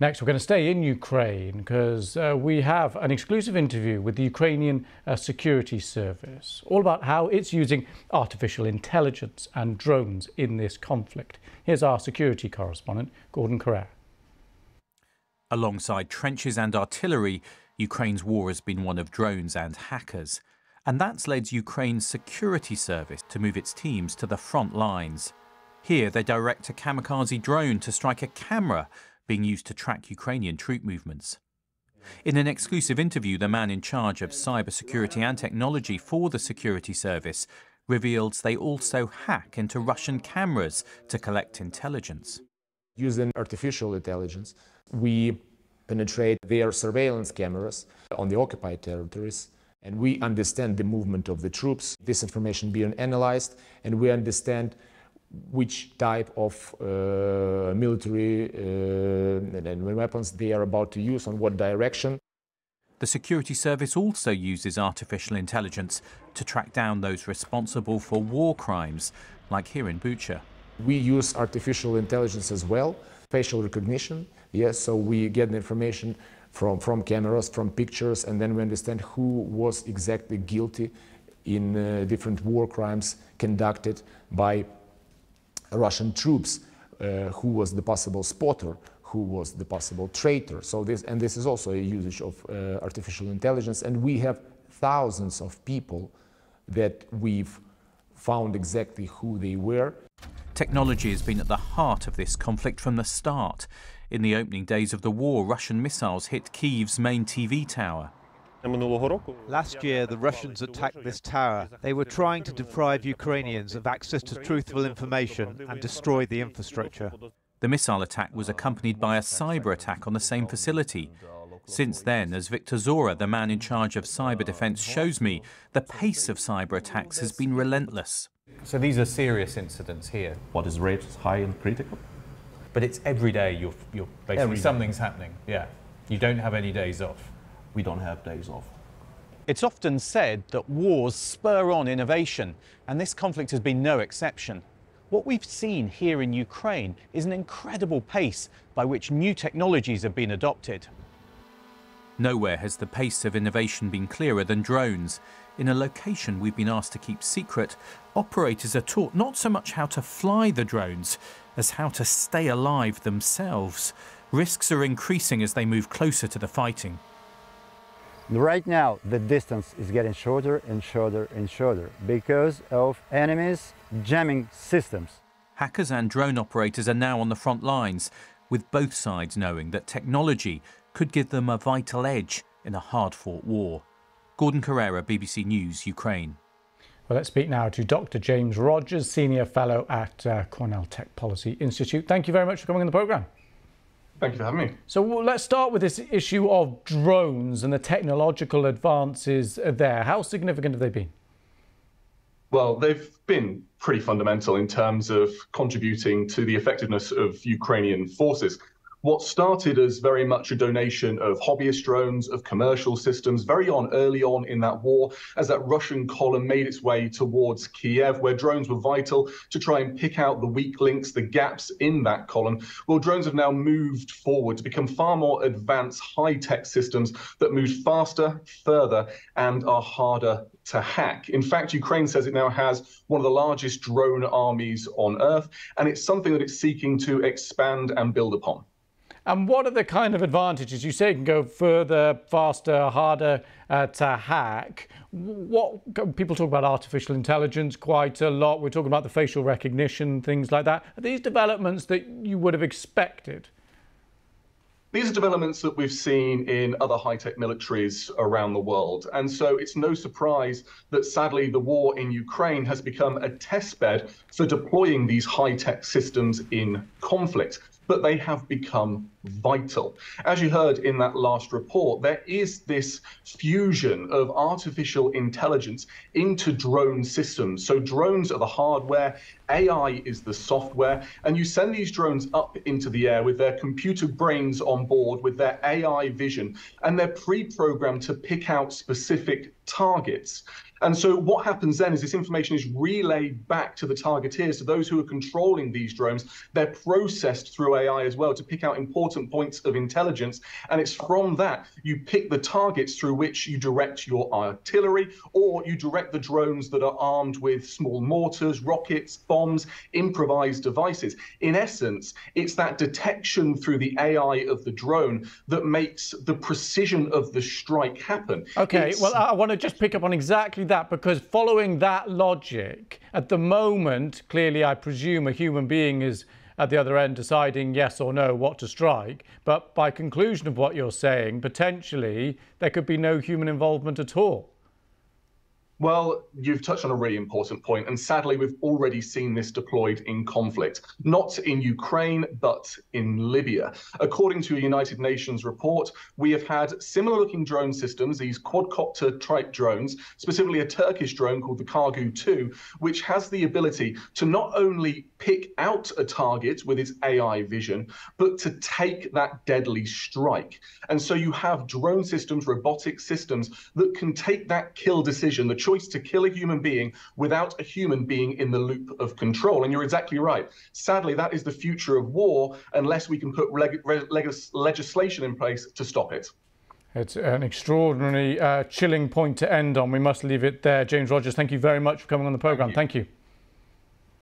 Next, we're going to stay in Ukraine because uh, we have an exclusive interview with the Ukrainian uh, Security Service, all about how it's using artificial intelligence and drones in this conflict. Here's our security correspondent, Gordon Corera. Alongside trenches and artillery, Ukraine's war has been one of drones and hackers. And that's led Ukraine's security service to move its teams to the front lines. Here, they direct a kamikaze drone to strike a camera being used to track Ukrainian troop movements. In an exclusive interview, the man in charge of cybersecurity and technology for the security service reveals they also hack into Russian cameras to collect intelligence. Using artificial intelligence, we penetrate their surveillance cameras on the occupied territories and we understand the movement of the troops, this information being analyzed, and we understand which type of uh, military uh, and weapons they are about to use, on what direction. The security service also uses artificial intelligence to track down those responsible for war crimes, like here in Bucha. We use artificial intelligence as well, facial recognition. Yes, so we get the information from, from cameras, from pictures, and then we understand who was exactly guilty in uh, different war crimes conducted by Russian troops, uh, who was the possible spotter, who was the possible traitor. So this, and this is also a usage of uh, artificial intelligence, and we have thousands of people that we've found exactly who they were. Technology has been at the heart of this conflict from the start. In the opening days of the war, Russian missiles hit Kyiv's main TV tower. Last year, the Russians attacked this tower. They were trying to deprive Ukrainians of access to truthful information and destroy the infrastructure. The missile attack was accompanied by a cyber attack on the same facility. Since then, as Victor Zhora, the man in charge of cyber defense, shows me, the pace of cyber attacks has been relentless. So these are serious incidents here. What is rated high and critical? But it's every day you're, you're basically Every day. something's happening. Yeah. You don't have any days off. We don't have days off. It's often said that wars spur on innovation, and this conflict has been no exception. What we've seen here in Ukraine is an incredible pace by which new technologies have been adopted. Nowhere has the pace of innovation been clearer than drones. In a location we've been asked to keep secret, operators are taught not so much how to fly the drones as how to stay alive themselves. Risks are increasing as they move closer to the fighting. Right now, the distance is getting shorter and shorter and shorter because of enemies jamming systems. Hackers and drone operators are now on the front lines, with both sides knowing that technology could give them a vital edge in a hard fought war. Gordon Corera, BBC News, Ukraine. Well, let's speak now to Dr. James Rogers, Senior Fellow at uh, Cornell Tech Policy Institute. Thank you very much for coming on the programme. Thank you for having me. So well, let's start with this issue of drones and the technological advances there. How significant have they been? Well, they've been pretty fundamental in terms of contributing to the effectiveness of Ukrainian forces what started as very much a donation of hobbyist drones, of commercial systems, very on early on in that war, as that Russian column made its way towards Kiev, where drones were vital to try and pick out the weak links, the gaps in that column. Well, drones have now moved forward to become far more advanced high tech systems that move faster, further, and are harder to hack. In fact, Ukraine says it now has one of the largest drone armies on earth, and it's something that it's seeking to expand and build upon. And what are the kind of advantages? You say can go further, faster, harder uh, to hack. What people talk about artificial intelligence quite a lot. We're talking about the facial recognition, things like that. Are these developments that you would have expected? These are developments that we've seen in other high tech militaries around the world. And so it's no surprise that sadly the war in Ukraine has become a testbed for deploying these high tech systems in conflict but they have become vital. As you heard in that last report, there is this fusion of artificial intelligence into drone systems. So drones are the hardware, AI is the software, and you send these drones up into the air with their computer brains on board, with their AI vision, and they're pre programmed to pick out specific targets. And so what happens then is this information is relayed back to the targeteers, to those who are controlling these drones. They're processed through AI as well to pick out important points of intelligence. And it's from that you pick the targets through which you direct your artillery or you direct the drones that are armed with small mortars, rockets, bombs, improvised devices. In essence, it's that detection through the AI of the drone that makes the precision of the strike happen. Okay, it's... well, I want to just pick up on exactly that because following that logic, at the moment, clearly, I presume a human being is at the other end deciding yes or no what to strike. But by conclusion of what you're saying, potentially there could be no human involvement at all. Well, you've touched on a really important point, and sadly, we've already seen this deployed in conflict, not in Ukraine, but in Libya. According to a United Nations report, we have had similar looking drone systems, these quadcopter type drones, specifically a Turkish drone called the Kargu 2, which has the ability to not only pick out a target with its AI vision, but to take that deadly strike. And so you have drone systems, robotic systems that can take that kill decision, the choice to kill a human being without a human being in the loop of control. And you're exactly right. Sadly, that is the future of war unless we can put leg leg legislation in place to stop it. It's an extraordinary, uh, chilling point to end on. We must leave it there. James Rogers, thank you very much for coming on the programme. Thank you. Thank you.